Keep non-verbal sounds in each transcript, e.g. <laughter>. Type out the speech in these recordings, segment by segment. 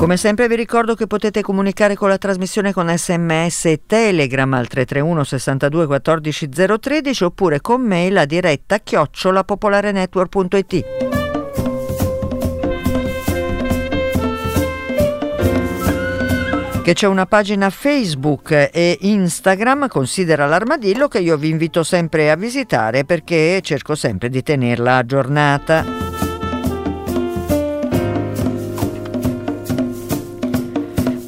Come sempre vi ricordo che potete comunicare con la trasmissione con sms e telegram al 331 62 14 013 oppure con mail a diretta chiocciolapopolarenetwork.it. che c'è una pagina Facebook e Instagram, considera l'armadillo, che io vi invito sempre a visitare perché cerco sempre di tenerla aggiornata.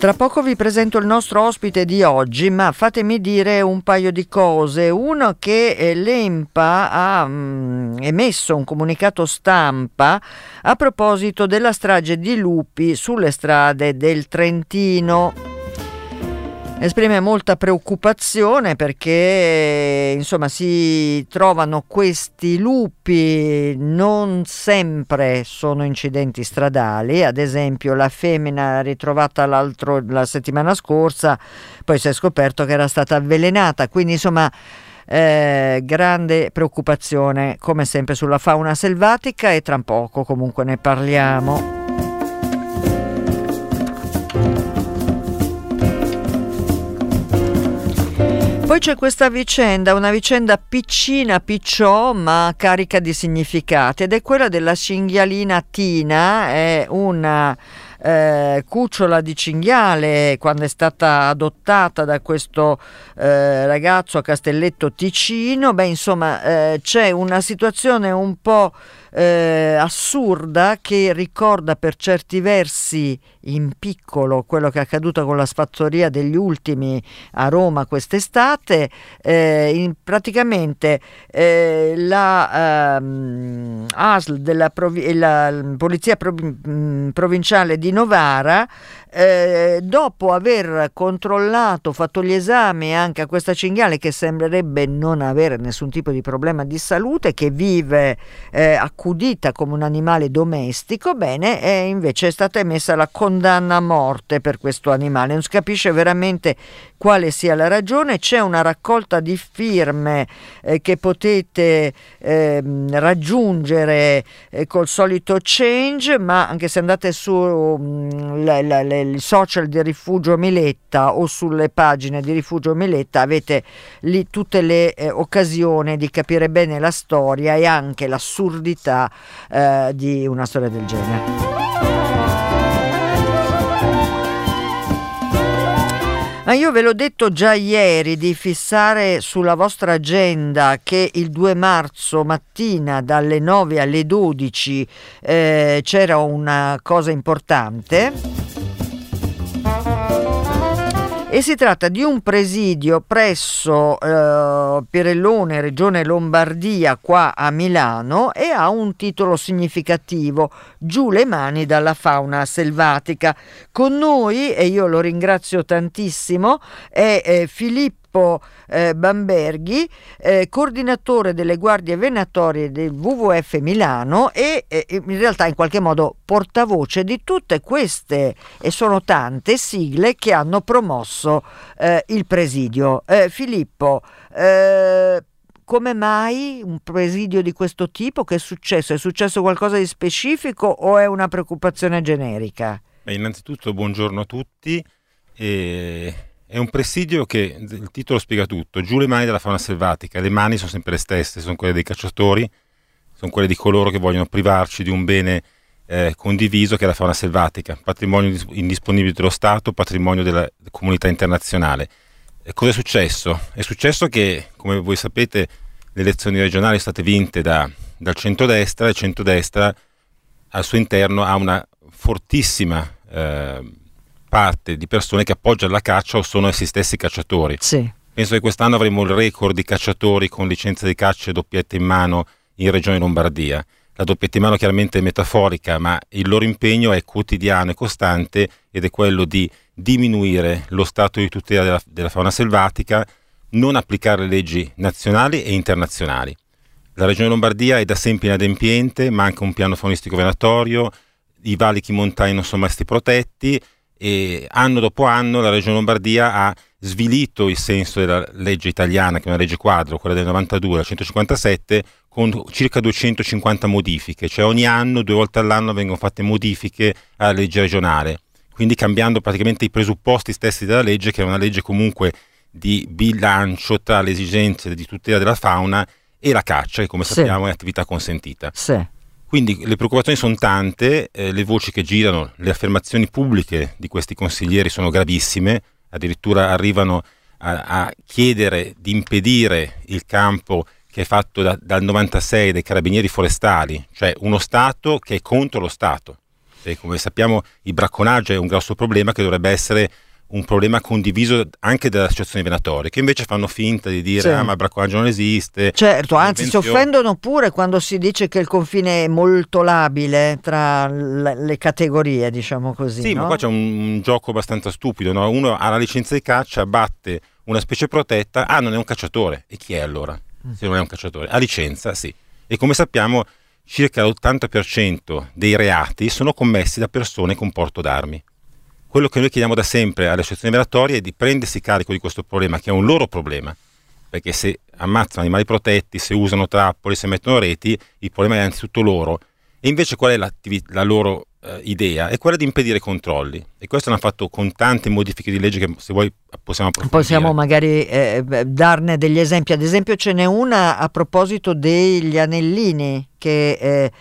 Tra poco vi presento il nostro ospite di oggi, ma fatemi dire un paio di cose. Uno che eh, l'EMPA ha mm, emesso un comunicato stampa a proposito della strage di lupi sulle strade del Trentino esprime molta preoccupazione perché insomma si trovano questi lupi non sempre sono incidenti stradali ad esempio la femmina ritrovata la settimana scorsa poi si è scoperto che era stata avvelenata quindi insomma eh, grande preoccupazione come sempre sulla fauna selvatica e tra poco comunque ne parliamo. Poi c'è questa vicenda, una vicenda piccina, picciò, ma carica di significati, ed è quella della cinghialina Tina, è una eh, cucciola di cinghiale quando è stata adottata da questo eh, ragazzo a Castelletto Ticino. Beh, insomma, eh, c'è una situazione un po' eh, assurda che ricorda per certi versi in piccolo quello che è accaduto con la spazzoria degli ultimi a Roma quest'estate. Eh, praticamente eh, la ehm, ASL della provi- la Polizia Prov- Provinciale di Novara eh, dopo aver controllato, fatto gli esami anche a questa cinghiale che sembrerebbe non avere nessun tipo di problema di salute, che vive eh, accudita come un animale domestico, bene, invece è stata emessa la condanna a morte per questo animale. Non si capisce veramente quale sia la ragione, c'è una raccolta di firme eh, che potete ehm, raggiungere eh, col solito change, ma anche se andate su mh, la, la, la, il social di Rifugio Miletta o sulle pagine di Rifugio Miletta avete lì tutte le eh, occasioni di capire bene la storia e anche l'assurdità eh, di una storia del genere. Ma io ve l'ho detto già ieri di fissare sulla vostra agenda che il 2 marzo mattina dalle 9 alle 12 eh, c'era una cosa importante e si tratta di un presidio presso eh, Pirellone, Regione Lombardia, qua a Milano e ha un titolo significativo, Giù le mani dalla fauna selvatica. Con noi, e io lo ringrazio tantissimo, è eh, Filippo Filippo eh, Bamberghi, eh, coordinatore delle guardie venatorie del WWF Milano e eh, in realtà in qualche modo portavoce di tutte queste, e sono tante, sigle che hanno promosso eh, il presidio. Eh, Filippo, eh, come mai un presidio di questo tipo? Che è successo? È successo qualcosa di specifico o è una preoccupazione generica? Beh, innanzitutto buongiorno a tutti. E è un presidio che il titolo spiega tutto. Giù le mani dalla fauna selvatica. Le mani sono sempre le stesse, sono quelle dei cacciatori, sono quelle di coloro che vogliono privarci di un bene eh, condiviso che è la fauna selvatica, patrimonio indisponibile dello Stato, patrimonio della comunità internazionale. E cosa è successo? È successo che, come voi sapete, le elezioni regionali sono state vinte da, dal centrodestra e il centrodestra al suo interno ha una fortissima eh, parte di persone che appoggiano la caccia o sono essi stessi cacciatori. Sì. Penso che quest'anno avremo il record di cacciatori con licenza di caccia e doppietta in mano in Regione Lombardia. La doppietta in mano chiaramente è metaforica, ma il loro impegno è quotidiano e costante ed è quello di diminuire lo stato di tutela della, della fauna selvatica, non applicare le leggi nazionali e internazionali. La Regione Lombardia è da sempre inadempiente, manca un piano faunistico venatorio, i valichi montani non sono mai stati protetti e anno dopo anno la Regione Lombardia ha svilito il senso della legge italiana, che è una legge quadro, quella del 92, la 157, con circa 250 modifiche, cioè ogni anno, due volte all'anno vengono fatte modifiche alla legge regionale, quindi cambiando praticamente i presupposti stessi della legge, che è una legge comunque di bilancio tra le esigenze di tutela della fauna e la caccia, che come sì. sappiamo è attività consentita. Sì. Quindi le preoccupazioni sono tante, eh, le voci che girano, le affermazioni pubbliche di questi consiglieri sono gravissime, addirittura arrivano a, a chiedere di impedire il campo che è fatto da, dal 96 dai carabinieri forestali, cioè uno Stato che è contro lo Stato. E come sappiamo il bracconaggio è un grosso problema che dovrebbe essere un problema condiviso anche dalle associazioni venatorie, che invece fanno finta di dire sì. ah ma il bracconaggio non esiste. Certo, anzi si offendono pure quando si dice che il confine è molto labile tra le categorie, diciamo così. Sì, no? ma qua c'è un, gioco abbastanza stupido, no? uno ha la licenza di caccia, batte una specie protetta, ah non è un cacciatore, e chi è allora? Mm. Se non è un cacciatore, ha licenza, sì. E come sappiamo circa l'80% dei reati sono commessi da persone con porto d'armi. Quello che noi chiediamo da sempre alle associazioni venatorie è di prendersi carico di questo problema, che è un loro problema, perché se ammazzano animali protetti, se usano trappole, se mettono reti, il problema è innanzitutto loro. E invece qual è la loro eh, idea? È quella di impedire i controlli. E questo l'hanno fatto con tante modifiche di legge che se vuoi possiamo approfondire. Possiamo magari eh, darne degli esempi. Ad esempio ce n'è una a proposito degli anellini che... Eh,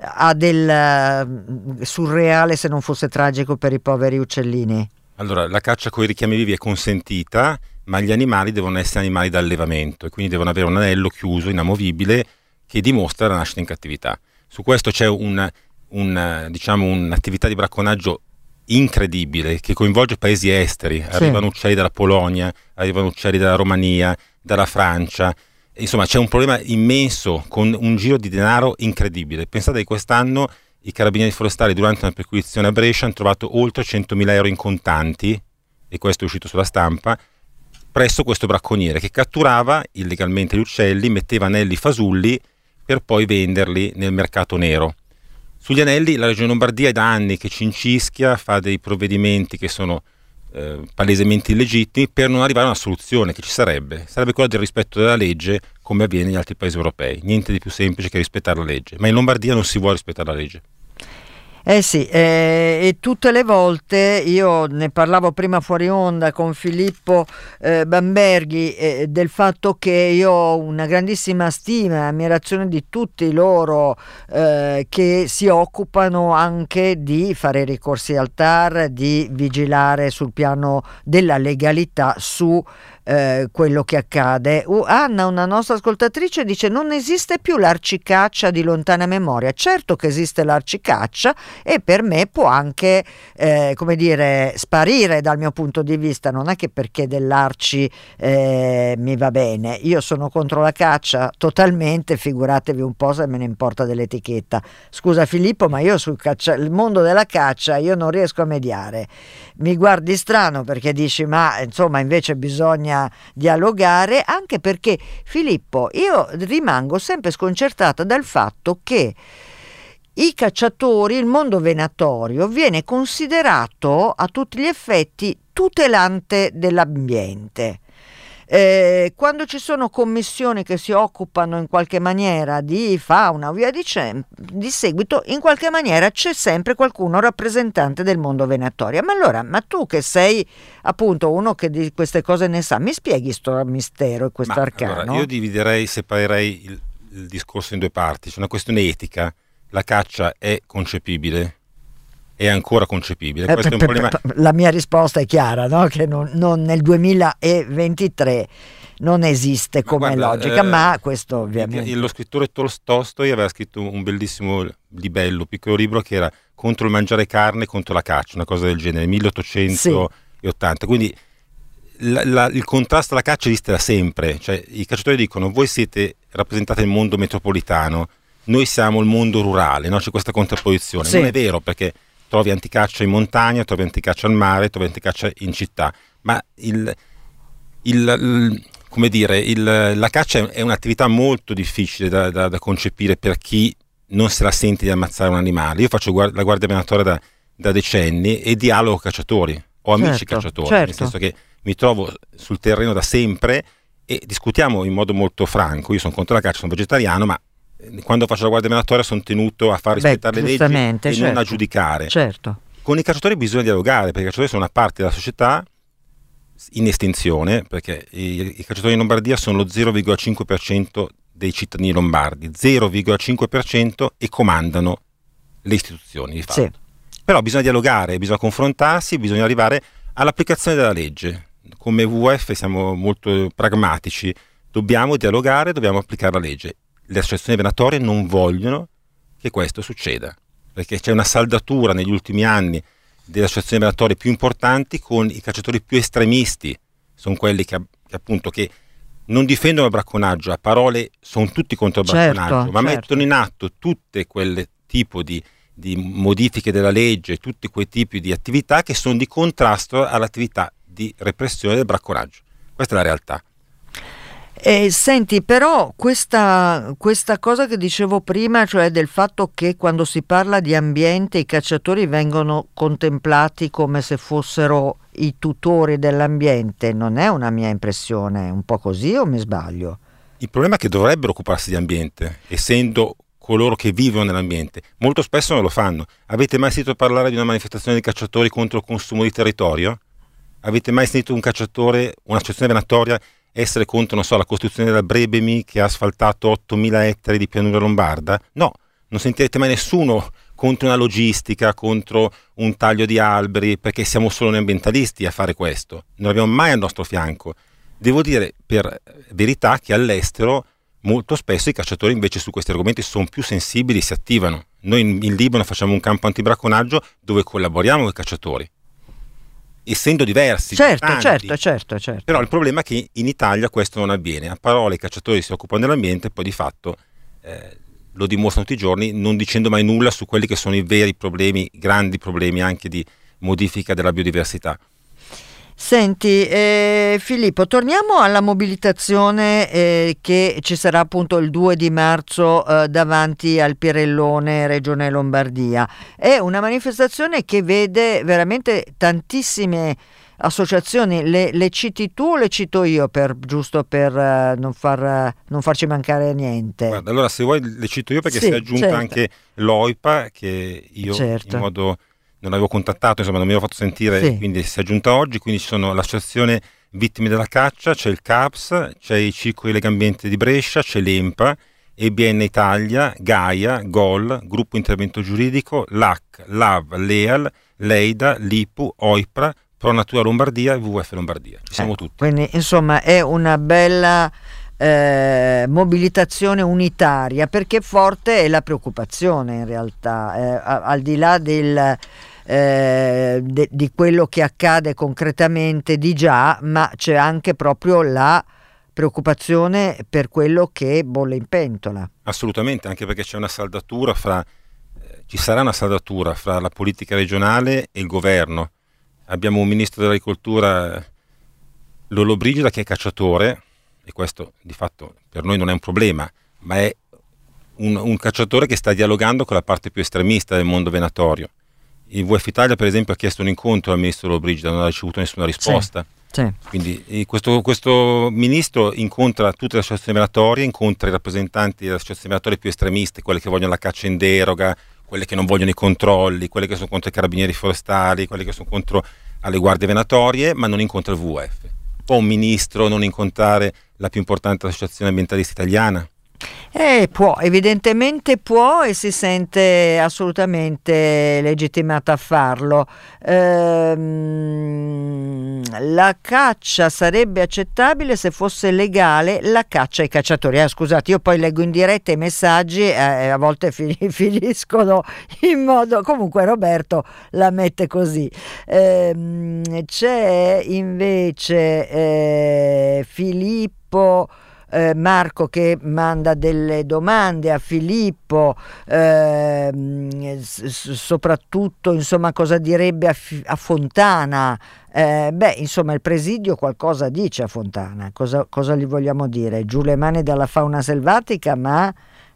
ha del uh, surreale se non fosse tragico per i poveri uccellini? Allora, la caccia con i richiami vivi è consentita, ma gli animali devono essere animali d'allevamento e quindi devono avere un anello chiuso, inamovibile, che dimostra la nascita in cattività. Su questo c'è un, un, diciamo, un'attività di bracconaggio incredibile che coinvolge paesi esteri, sì. arrivano uccelli dalla Polonia, arrivano uccelli dalla Romania, dalla Francia, insomma c'è un problema immenso con un giro di denaro incredibile. Pensate che quest'anno i carabinieri forestali durante una perquisizione a Brescia hanno trovato oltre 100.000 euro in contanti, e questo è uscito sulla stampa, presso questo bracconiere che catturava illegalmente gli uccelli, metteva anelli fasulli per poi venderli nel mercato nero. Sugli anelli la Regione Lombardia è da anni che ci incischia, fa dei provvedimenti che sono eh, palesemente illegittimi per non arrivare a una soluzione che ci sarebbe, sarebbe quella del rispetto della legge come avviene negli altri paesi europei, niente di più semplice che rispettare la legge, ma in Lombardia non si vuole rispettare la legge. Eh sì, eh, e tutte le volte io ne parlavo prima fuori onda con Filippo eh, Bamberghi eh, del fatto che io ho una grandissima stima e ammirazione di tutti loro eh, che si occupano anche di fare ricorsi al TAR, di vigilare sul piano della legalità su eh, quello che accade. Uh, Anna, una nostra ascoltatrice, dice non esiste più l'arcicaccia di lontana memoria. Certo che esiste l'arcicaccia e per me può anche, eh, come dire, sparire dal mio punto di vista. Non è che perché dell'arci eh, mi va bene. Io sono contro la caccia totalmente, figuratevi un po' se me ne importa dell'etichetta. Scusa Filippo, ma io sul caccia, mondo della caccia io non riesco a mediare. Mi guardi strano perché dici ma insomma invece bisogna dialogare, anche perché Filippo, io rimango sempre sconcertata dal fatto che i cacciatori, il mondo venatorio viene considerato a tutti gli effetti tutelante dell'ambiente. Eh, quando ci sono commissioni che si occupano in qualche maniera di fauna o via dicendo, di seguito, in qualche maniera c'è sempre qualcuno rappresentante del mondo venatorio. Ma allora, ma tu che sei appunto uno che di queste cose ne sa, mi spieghi questo mistero e questo arcano? Allora, io dividerei, separerei il, il discorso in due parti. C'è una questione etica. La caccia è concepibile è ancora concepibile. Eh, per, problema... La mia risposta è chiara, no? che non, non nel 2023 non esiste come ma guarda, logica, eh, ma questo ovviamente... Lo scrittore Tolstoi aveva scritto un bellissimo libello, piccolo libro che era contro il mangiare carne, contro la caccia, una cosa del genere, 1880. Sì. Quindi la, la, il contrasto alla caccia esiste da sempre, cioè, i cacciatori dicono voi siete rappresentati nel mondo metropolitano, noi siamo il mondo rurale, no? c'è questa contrapposizione. Sì. Non è vero perché trovi anticaccia in montagna, trovi anticaccia al mare, trovi anticaccia in città, ma il, il, il, come dire, la caccia è un'attività molto difficile da, da, da, concepire per chi non se la sente di ammazzare un animale. Io faccio guard- la guardia venatoria da, da, decenni e dialogo cacciatori, ho amici certo, cacciatori, certo. nel senso che mi trovo sul terreno da sempre e discutiamo in modo molto franco. Io sono contro la caccia, sono vegetariano, ma quando faccio la guardia venatoria sono tenuto a far rispettare Beh, le leggi e certo, non a giudicare. Certo. Con i cacciatori bisogna dialogare, perché i cacciatori sono una parte della società in estinzione, perché i, i cacciatori in Lombardia sono lo 0,5% dei cittadini lombardi, 0,5% e comandano le istituzioni di fatto. Sì. Però bisogna dialogare, bisogna confrontarsi, bisogna arrivare all'applicazione della legge. Come WWF siamo molto pragmatici, dobbiamo dialogare, dobbiamo applicare la legge. Le associazioni venatorie non vogliono che questo succeda, perché c'è una saldatura negli ultimi anni delle associazioni venatorie più importanti con i cacciatori più estremisti, sono quelli che, che appunto che non difendono il bracconaggio, a parole sono tutti contro il certo, bracconaggio, ma certo. mettono in atto tutte quelle tipo di, di modifiche della legge, tutti quei tipi di attività che sono di contrasto all'attività di repressione del bracconaggio. Questa è la realtà. Eh, senti, però questa, questa, cosa che dicevo prima, cioè del fatto che quando si parla di ambiente i cacciatori vengono contemplati come se fossero i tutori dell'ambiente, non è una mia impressione, è un po' così o mi sbaglio? Il problema è che dovrebbero occuparsi di ambiente, essendo coloro che vivono nell'ambiente. Molto spesso non lo fanno. Avete mai sentito parlare di una manifestazione di cacciatori contro il consumo di territorio? Avete mai sentito un cacciatore, un'associazione venatoria essere contro, so, la costruzione della Brebemi che ha asfaltato 8.000 ettari di pianura lombarda? No, non sentirete mai nessuno contro una logistica, contro un taglio di alberi, perché siamo solo noi ambientalisti a fare questo. Non abbiamo mai al nostro fianco. Devo dire per verità che all'estero molto spesso i cacciatori invece su questi argomenti sono più sensibili e si attivano. Noi in, in Libano facciamo un campo antibracconaggio dove collaboriamo con i cacciatori essendo diversi. Certo, tanti. certo, certo, certo. Però il problema è che in Italia questo non avviene. A parole i cacciatori si occupano dell'ambiente, poi di fatto eh, lo dimostrano tutti i giorni, non dicendo mai nulla su quelli che sono i veri problemi, grandi problemi anche di modifica della biodiversità. Senti eh, Filippo, torniamo alla mobilitazione eh, che ci sarà appunto il 2 di marzo eh, davanti al Pirellone Regione Lombardia. È una manifestazione che vede veramente tantissime associazioni, le, le citi tu o le cito io per, giusto per uh, non, far, uh, non, farci mancare niente? Guarda, allora se vuoi le cito io perché sì, si è aggiunta certo. anche l'OIPA che io certo. in modo non avevo contattato, insomma non mi avevo fatto sentire, sì. quindi si è aggiunta oggi, quindi ci sono l'associazione Vittime della Caccia, c'è il CAPS, c'è i Circoli Legambiente di Brescia, c'è l'EMPA, EBN Italia, Gaia, GOL, Gruppo Intervento Giuridico, LAC, LAV, LEAL, LEIDA, LIPU, OIPRA, Pro Natura Lombardia e WWF Lombardia. Ci siamo eh, tutti. Quindi insomma è una bella eh, mobilitazione unitaria perché forte è la preoccupazione in realtà, eh, al di là del eh, de, di quello che accade concretamente di già, ma c'è anche proprio la preoccupazione per quello che bolle in pentola. Assolutamente, anche perché c'è una saldatura fra, eh, ci sarà una saldatura fra la politica regionale e il governo. Abbiamo un ministro dell'agricoltura, Lolo Brigida, che è cacciatore, e questo di fatto per noi non è un problema, ma è un, un cacciatore che sta dialogando con la parte più estremista del mondo venatorio il VF Italia per esempio ha chiesto un incontro al ministro Lollobrigida, non ha ricevuto nessuna risposta. Sì, sì. Quindi questo, questo, ministro incontra tutte le associazioni venatorie, incontra i rappresentanti delle associazioni venatorie più estremiste, quelle che vogliono la caccia in deroga, quelle che non vogliono i controlli, quelle che sono contro i carabinieri forestali, quelle che sono contro le guardie venatorie, ma non incontra il VF. Può un ministro non incontrare la più importante associazione ambientalista italiana? Eh, può, evidentemente può e si sente assolutamente legittimata a farlo. Ehm, la caccia sarebbe accettabile se fosse legale la caccia ai cacciatori. Ah, scusate, io poi leggo in diretta i messaggi e eh, a volte <laughs> finiscono in modo... Comunque Roberto la mette così. Ehm, c'è invece eh, Filippo... eh, Marco che manda delle domande a Filippo, eh, soprattutto insomma cosa direbbe a, a Fontana. Eh, beh, insomma, il presidio qualcosa dice a Fontana. Cosa, cosa gli vogliamo dire? Giù le mani dalla fauna selvatica, ma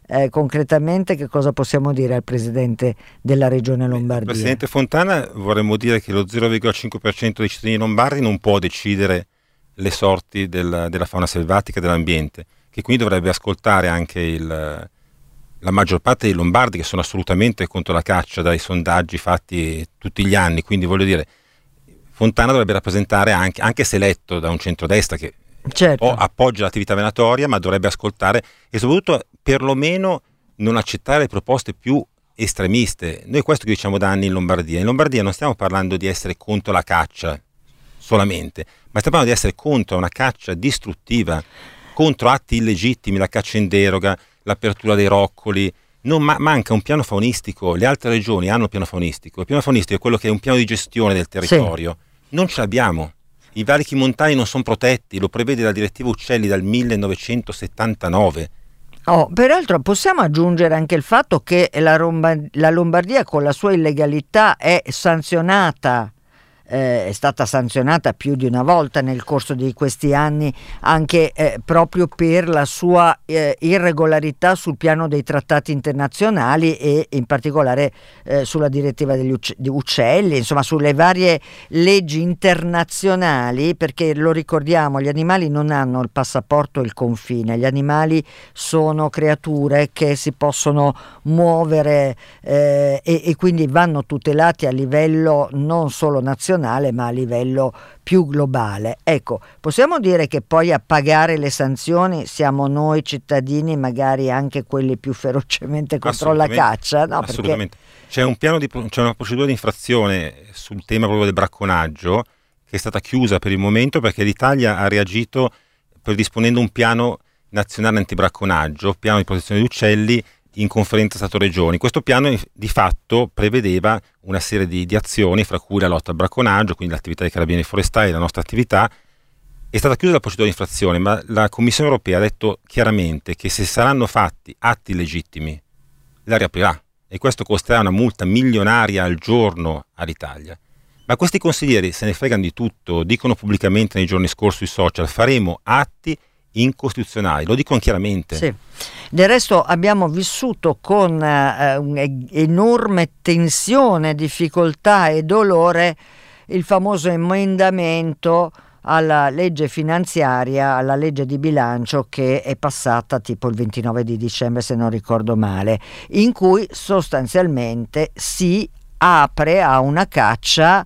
eh, concretamente che cosa possiamo dire al Presidente della Regione Lombardia? Presidente Fontana vorremmo dire che lo 0,5% dei cittadini lombardi non può decidere le sorti del, della fauna selvatica e dell'ambiente, che quindi dovrebbe ascoltare anche il, la maggior parte dei lombardi che sono assolutamente contro la caccia dai sondaggi fatti tutti gli anni, quindi voglio dire, Fontana dovrebbe rappresentare anche, anche se eletto da un centrodestra che certo. appoggia l'attività venatoria, ma dovrebbe ascoltare e soprattutto perlomeno non accettare proposte più estremiste. Noi questo che diciamo da anni in Lombardia. In Lombardia non stiamo parlando di essere contro la caccia solamente, ma stiamo parlando di essere contro una caccia distruttiva, contro atti illegittimi, la caccia in deroga, l'apertura dei roccoli. Non ma- manca un piano faunistico, le altre regioni hanno un piano faunistico, il piano faunistico è quello che è un piano di gestione del territorio, sì. non ce l'abbiamo. I valichi montani non sono protetti, lo prevede la direttiva Uccelli dal 1979. Oh, peraltro possiamo aggiungere anche il fatto che la, Lombardia con la sua illegalità è sanzionata eh, è stata sanzionata più di una volta nel corso di questi anni anche eh, proprio per la sua eh, irregolarità sul piano dei trattati internazionali e in particolare eh, sulla direttiva degli uccelli, insomma sulle varie leggi internazionali perché lo ricordiamo gli animali non hanno il passaporto e il confine, gli animali sono creature che si possono muovere eh, e, e quindi vanno tutelati a livello non solo nazionale nazionale ma a livello più globale. Ecco, possiamo dire che poi a pagare le sanzioni siamo noi cittadini, magari anche quelli più ferocemente contro la caccia? No, assolutamente. C'è, un di, c'è una procedura di infrazione sul tema proprio del bracconaggio che è stata chiusa per il momento perché l'Italia ha reagito predisponendo un piano nazionale antibracconaggio, piano di protezione degli uccelli in conferenza Stato-Regioni. Questo piano di fatto prevedeva una serie di, di, azioni, fra cui la lotta al bracconaggio, quindi l'attività dei carabinieri forestali, la nostra attività. È stata chiusa la procedura di infrazione, ma la Commissione europea ha detto chiaramente che se saranno fatti atti legittimi, la riaprirà e questo costerà una multa milionaria al giorno all'Italia. Ma questi consiglieri se ne fregano di tutto, dicono pubblicamente nei giorni scorsi sui social, faremo atti incostituzionali, lo dicono chiaramente. Sì. Del resto abbiamo vissuto con eh, un'enorme tensione, difficoltà e dolore il famoso emendamento alla legge finanziaria, alla legge di bilancio che è passata tipo il 29 di dicembre se non ricordo male, in cui sostanzialmente si apre a una caccia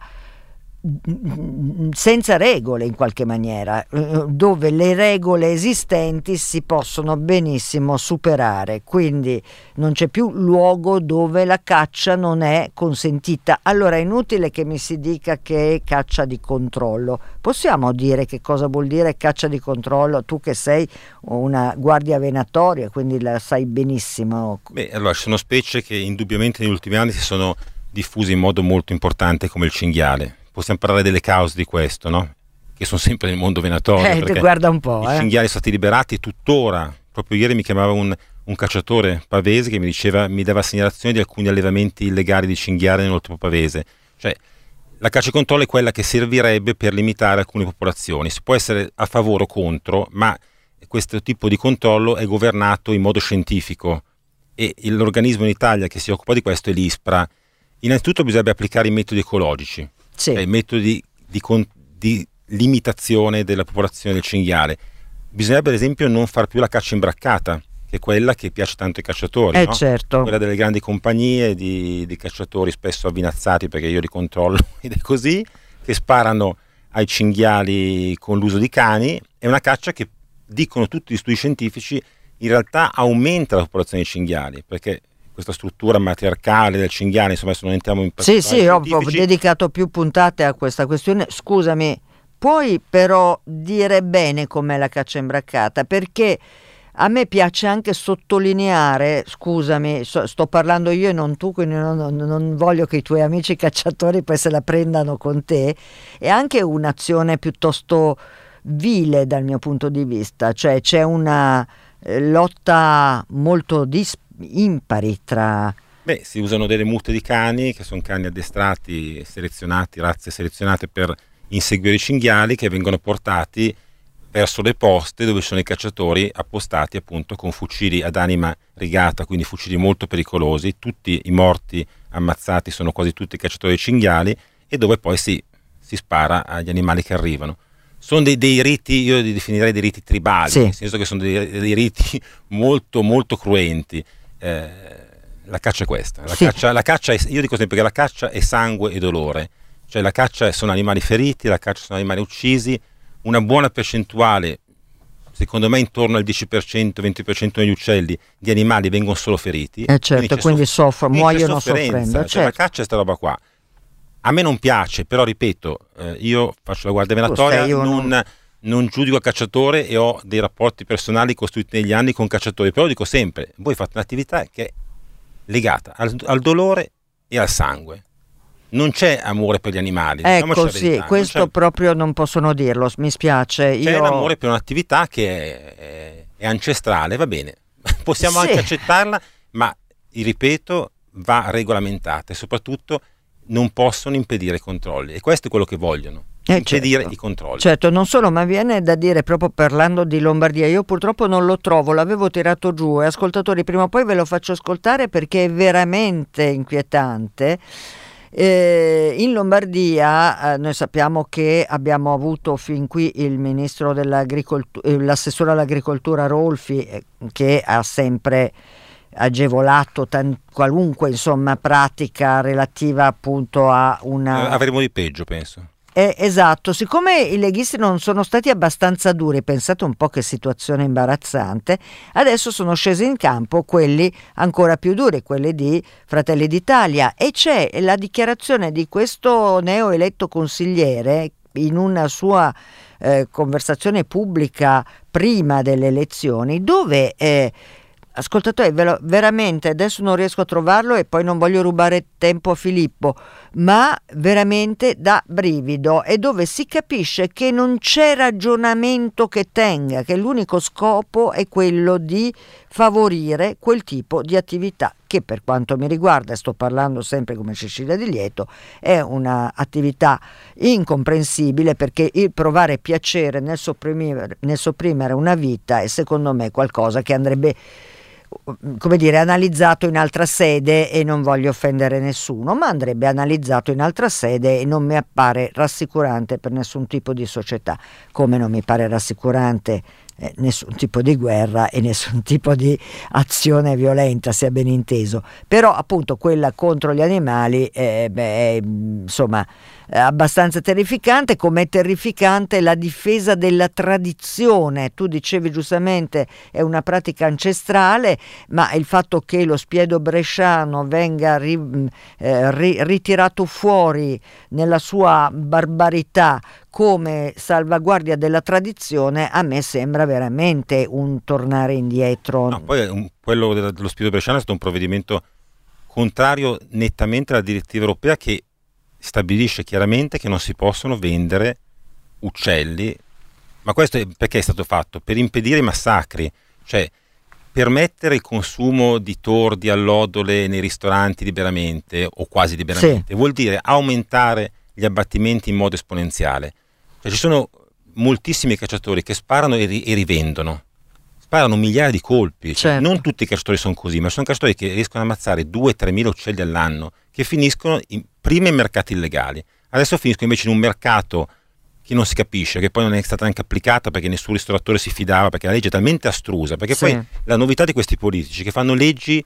senza regole in qualche maniera, eh, dove le regole esistenti si possono benissimo superare, quindi non c'è più luogo dove la caccia non è consentita. Allora è inutile che mi si dica che è caccia di controllo. Possiamo dire che cosa vuol dire caccia di controllo? Tu che sei una guardia venatoria, quindi la sai benissimo. Beh, allora sono specie che indubbiamente negli ultimi anni si sono diffuse in modo molto importante come il cinghiale possiamo parlare delle cause di questo, no? Che sono sempre nel mondo venatorio. Eh, guarda un po'. I eh. cinghiali sono stati liberati tuttora. Proprio ieri mi chiamava un, un cacciatore pavese che mi diceva, mi dava segnalazioni di alcuni allevamenti illegali di cinghiali nell'oltrepo pavese. Cioè, la caccia e controllo è quella che servirebbe per limitare alcune popolazioni. Si può essere a favore o contro, ma questo tipo di controllo è governato in modo scientifico e l'organismo in Italia che si occupa di questo è l'ISPRA. Innanzitutto bisognerebbe applicare i metodi ecologici, sì. cioè metodi di, di, limitazione della popolazione del cinghiale. Bisognerebbe ad esempio non far più la caccia imbraccata, che è quella che piace tanto ai cacciatori, eh no? certo. quella delle grandi compagnie di, di, cacciatori spesso avvinazzati perché io li controllo <laughs> ed è così, che sparano ai cinghiali con l'uso di cani, è una caccia che dicono tutti gli studi scientifici in realtà aumenta la popolazione di cinghiali perché questa struttura matriarcale del cinghiale, insomma adesso non entriamo in Sì, sì, ho, dedicato più puntate a questa questione. Scusami, puoi però dire bene com'è la caccia imbraccata? Perché a me piace anche sottolineare, scusami, so, sto parlando io e non tu, quindi non, non, non, voglio che i tuoi amici cacciatori poi se la prendano con te, è anche un'azione piuttosto vile dal mio punto di vista, cioè c'è una eh, lotta molto dis- impari tra... Beh, si usano delle mute di cani che sono cani addestrati, selezionati, razze selezionate per inseguire i cinghiali che vengono portati verso le poste dove sono i cacciatori appostati appunto con fucili ad anima rigata, quindi fucili molto pericolosi, tutti i morti ammazzati sono quasi tutti i cacciatori cinghiali e dove poi si, si spara agli animali che arrivano. Sono dei, dei, riti, io li definirei dei riti tribali, sì. nel senso che sono dei, dei riti <laughs> molto molto cruenti. Eh, la caccia è questa, la, sì. caccia, la caccia è, io dico sempre che la caccia è sangue e dolore, cioè la caccia sono animali feriti, la caccia sono animali uccisi, una buona percentuale, secondo me intorno al 10%, 20% degli uccelli di animali vengono solo feriti. Eh certo, quindi, quindi soff- muoiono soffrendo. Cioè certo. La caccia è questa roba qua. A me non piace, però ripeto, eh, io faccio la guardia venatoria, non, non giudico il cacciatore e ho dei rapporti personali costruiti negli anni con cacciatori, però dico sempre, voi fate un'attività che è legata al, al dolore e al sangue non c'è amore per gli animali. Ecco, sì, questo non proprio non possono dirlo, mi spiace. C'è Io... amore per un'attività che è, è ancestrale, va bene, <laughs> possiamo sì. anche accettarla, ma, ripeto, va regolamentata e soprattutto non possono impedire controlli e questo è quello che vogliono. Eh, impedire certo. i controlli. Certo, non solo, ma viene da dire proprio parlando di Lombardia, io purtroppo non lo trovo, l'avevo tirato giù e ascoltatori prima o poi ve lo faccio ascoltare perché è veramente inquietante eh, in Lombardia eh, noi sappiamo che abbiamo avuto fin qui il ministro dell'agricoltura, eh, l'assessore all'agricoltura Rolfi eh, che ha sempre agevolato tan- qualunque insomma, pratica relativa appunto a una... Eh, avremo di peggio penso. Eh, esatto, siccome i leghisti non sono stati abbastanza duri, pensate un po' che situazione imbarazzante, adesso sono scesi in campo quelli ancora più duri, quelli di Fratelli d'Italia. E c'è la dichiarazione di questo neoeletto consigliere in una sua eh, conversazione pubblica prima delle elezioni dove... Eh, ascoltatore, veramente adesso non riesco a trovarlo e poi non voglio rubare tempo a Filippo, ma veramente da brivido. E dove si capisce che non c'è ragionamento che tenga, che l'unico scopo è quello di favorire quel tipo di attività che per quanto mi riguarda, sto parlando sempre come Cecilia Di Lieto, è un'attività incomprensibile perché il provare piacere nel sopprimere, nel sopprimere una vita è secondo me qualcosa che andrebbe come dire, analizzato in altra sede e non voglio offendere nessuno, ma andrebbe analizzato in altra sede e non mi appare rassicurante per nessun tipo di società, come non mi pare rassicurante eh, nessun tipo di guerra e nessun <laughs> tipo di azione violenta, sia ben inteso. Però appunto quella contro gli animali eh, beh, è insomma abbastanza terrificante, come è terrificante la difesa della tradizione. Tu dicevi giustamente è una pratica ancestrale, ma il fatto che lo spiedo bresciano venga ri, eh, ri, ritirato fuori nella sua barbarità come salvaguardia della tradizione a me sembra veramente un tornare indietro. No, poi un, quello dello spirito bresciano è stato un provvedimento contrario nettamente alla direttiva europea che stabilisce chiaramente che non si possono vendere uccelli, ma questo è, perché è stato fatto? Per impedire i massacri, cioè permettere il consumo di tordi allodole nei ristoranti liberamente o quasi liberamente sì. vuol dire aumentare gli abbattimenti in modo esponenziale. Cioè, ci sono moltissimi cacciatori che sparano e, ri- e rivendono, sparano migliaia di colpi. Cioè, certo. Non tutti i cacciatori sono così, ma sono cacciatori che riescono a ammazzare 2-3 mila uccelli all'anno che finiscono in, prima in mercati illegali, adesso finiscono invece in un mercato che non si capisce, che poi non è stata neanche applicata perché nessun ristoratore si fidava, perché la legge è talmente astrusa, perché sì. poi la novità di questi politici che fanno leggi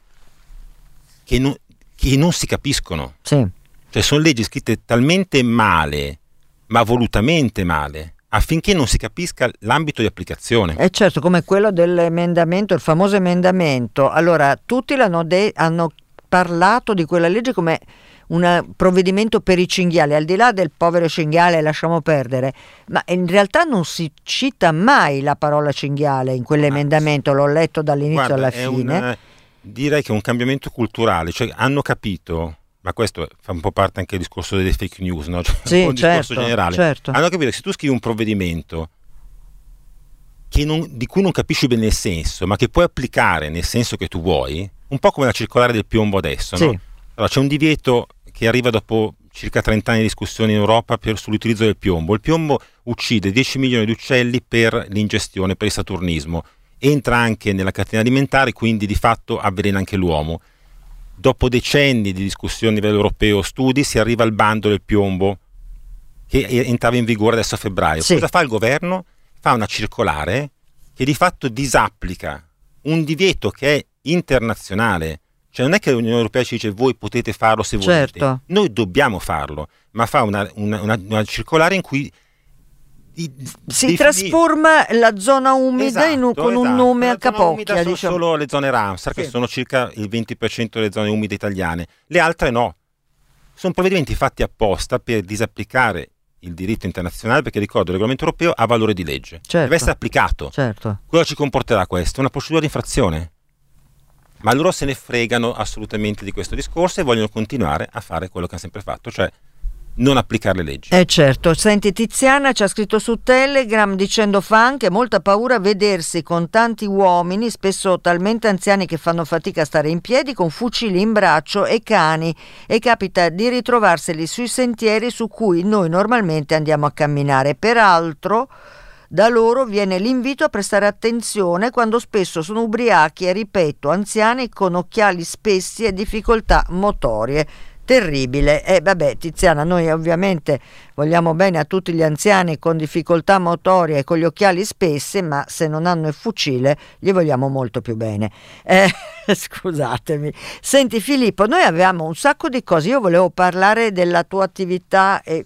che non, che non si capiscono. Sì. Cioè sono leggi scritte talmente male, ma volutamente male, affinché non si capisca l'ambito di applicazione. E certo, come quello dell'emendamento, il famoso emendamento. Allora, tutti de- hanno parlato di quella legge come un provvedimento per i cinghiali, al di là del povero cinghiale lasciamo perdere, ma in realtà non si cita mai la parola cinghiale in quell'emendamento, l'ho letto dall'inizio Guarda, alla fine. Una, direi che è un cambiamento culturale, cioè hanno capito ma questo fa un po' parte anche del discorso delle fake news, no? cioè, sì, un certo, discorso generale. Certo. Hanno capito che se tu scrivi un provvedimento non, di cui non capisci bene il senso, ma che puoi applicare nel senso che tu vuoi, un po' come la circolare del piombo adesso. Sì. No? Allora, c'è un divieto che arriva dopo circa 30 anni di discussione in Europa per, sull'utilizzo del piombo. Il piombo uccide 10 milioni di uccelli per l'ingestione, per il saturnismo. Entra anche nella catena alimentare, quindi di fatto avvelena anche l'uomo. Dopo decenni di discussioni a livello europeo, studi, si arriva al bando del piombo che entrava in vigore adesso a febbraio. Sì. Cosa fa il governo? Fa una circolare che di fatto disapplica un divieto che è internazionale. Cioè non è che l'Unione Europea ci dice voi potete farlo se volete, Certo. noi dobbiamo farlo, ma fa una, una- una- una circolare in cui i- Si defini- trasforma la zona umida in un- Esatto, con un esatto. nome La a capocchia. sono Diciamo. solo le zone Ramsar, che Sì. sono circa il 20% delle zone umide italiane, le altre no. Sono provvedimenti fatti apposta per disapplicare il diritto internazionale, perché ricordo il regolamento europeo ha valore di legge, Certo. deve essere applicato. Certo. Cosa ci comporterà questo? Una procedura di infrazione. Ma loro se ne fregano assolutamente di questo discorso e vogliono continuare a fare quello che hanno sempre fatto, cioè non applicare le leggi. Eh certo, senti Tiziana ci ha scritto su Telegram dicendo fa anche molta paura vedersi con tanti uomini, spesso talmente anziani che fanno fatica a stare in piedi, con fucili in braccio e cani e capita di ritrovarseli sui sentieri su cui noi normalmente andiamo a camminare. Peraltro da loro viene l'invito a prestare attenzione quando spesso sono ubriachi e, ripeto, anziani con occhiali spessi e difficoltà motorie. Terribile. E vabbè, Tiziana, noi ovviamente vogliamo bene a tutti gli anziani con difficoltà motorie e con gli occhiali spessi, ma se non hanno il fucile gli vogliamo molto più bene. Eh, <laughs> scusatemi. Senti Filippo, noi avevamo un sacco di cose. Io volevo parlare della tua attività eh,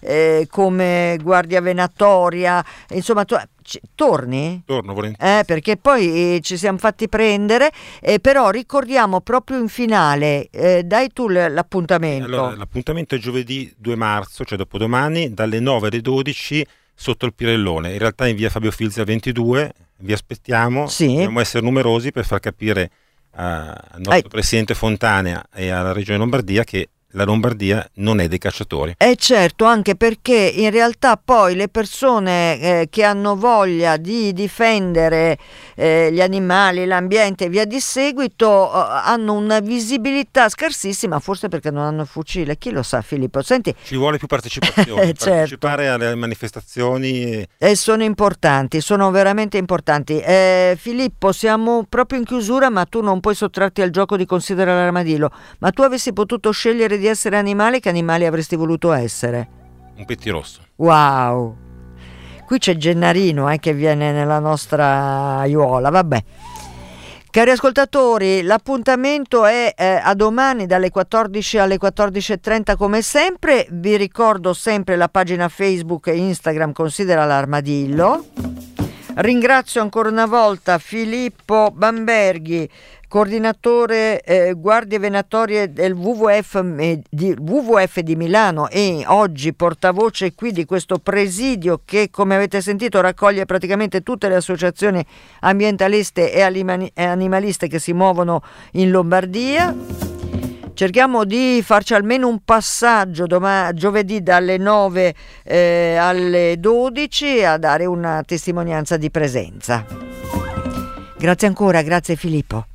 eh, come guardia venatoria. Insomma, tu, ci- torni? Torno volentieri. Eh, perché poi eh, ci siamo fatti prendere, eh, però ricordiamo proprio in finale, eh, dai tu l- l'appuntamento. Allora, l'appuntamento è giovedì 2 marzo, cioè dopodomani, dalle 9 alle 12 sotto il Pirellone. In realtà in via Fabio Filzi a 22, vi aspettiamo. Sì. Dobbiamo essere numerosi per far capire eh, al nostro Presidente Fontana e alla Regione Lombardia che la Lombardia non è dei cacciatori. Eh certo, anche perché in realtà poi le persone eh, che hanno voglia di difendere eh, gli animali, l'ambiente e via di seguito eh, hanno una visibilità scarsissima, forse perché non hanno il fucile. Chi lo sa Filippo? Senti, Ci vuole più <laughs> partecipazione, Eh, certo. partecipare alle manifestazioni. Eh, sono importanti, sono veramente importanti. Filippo, siamo proprio in chiusura, ma tu non puoi sottrarti al gioco di considerare l'armadillo. Ma tu avessi potuto scegliere di essere animale, che animale avresti voluto essere? Un pettirosso. Wow! Qui c'è Gennarino eh, che viene nella nostra aiuola, vabbè. Cari ascoltatori, l'appuntamento è eh, a domani dalle 14 alle 14.30 come sempre. Vi ricordo sempre la pagina Facebook e Instagram Considera l'armadillo. Ringrazio ancora una volta Filippo Bamberghi, coordinatore eh, guardie venatorie del WWF eh, di, WWF di Milano e oggi portavoce qui di questo presidio che come avete sentito raccoglie praticamente tutte le associazioni ambientaliste e alimani- e animaliste che si muovono in Lombardia. Cerchiamo di farci almeno un passaggio doma- giovedì dalle 9 eh, alle 12 a dare una testimonianza di presenza. Grazie ancora, grazie Filippo.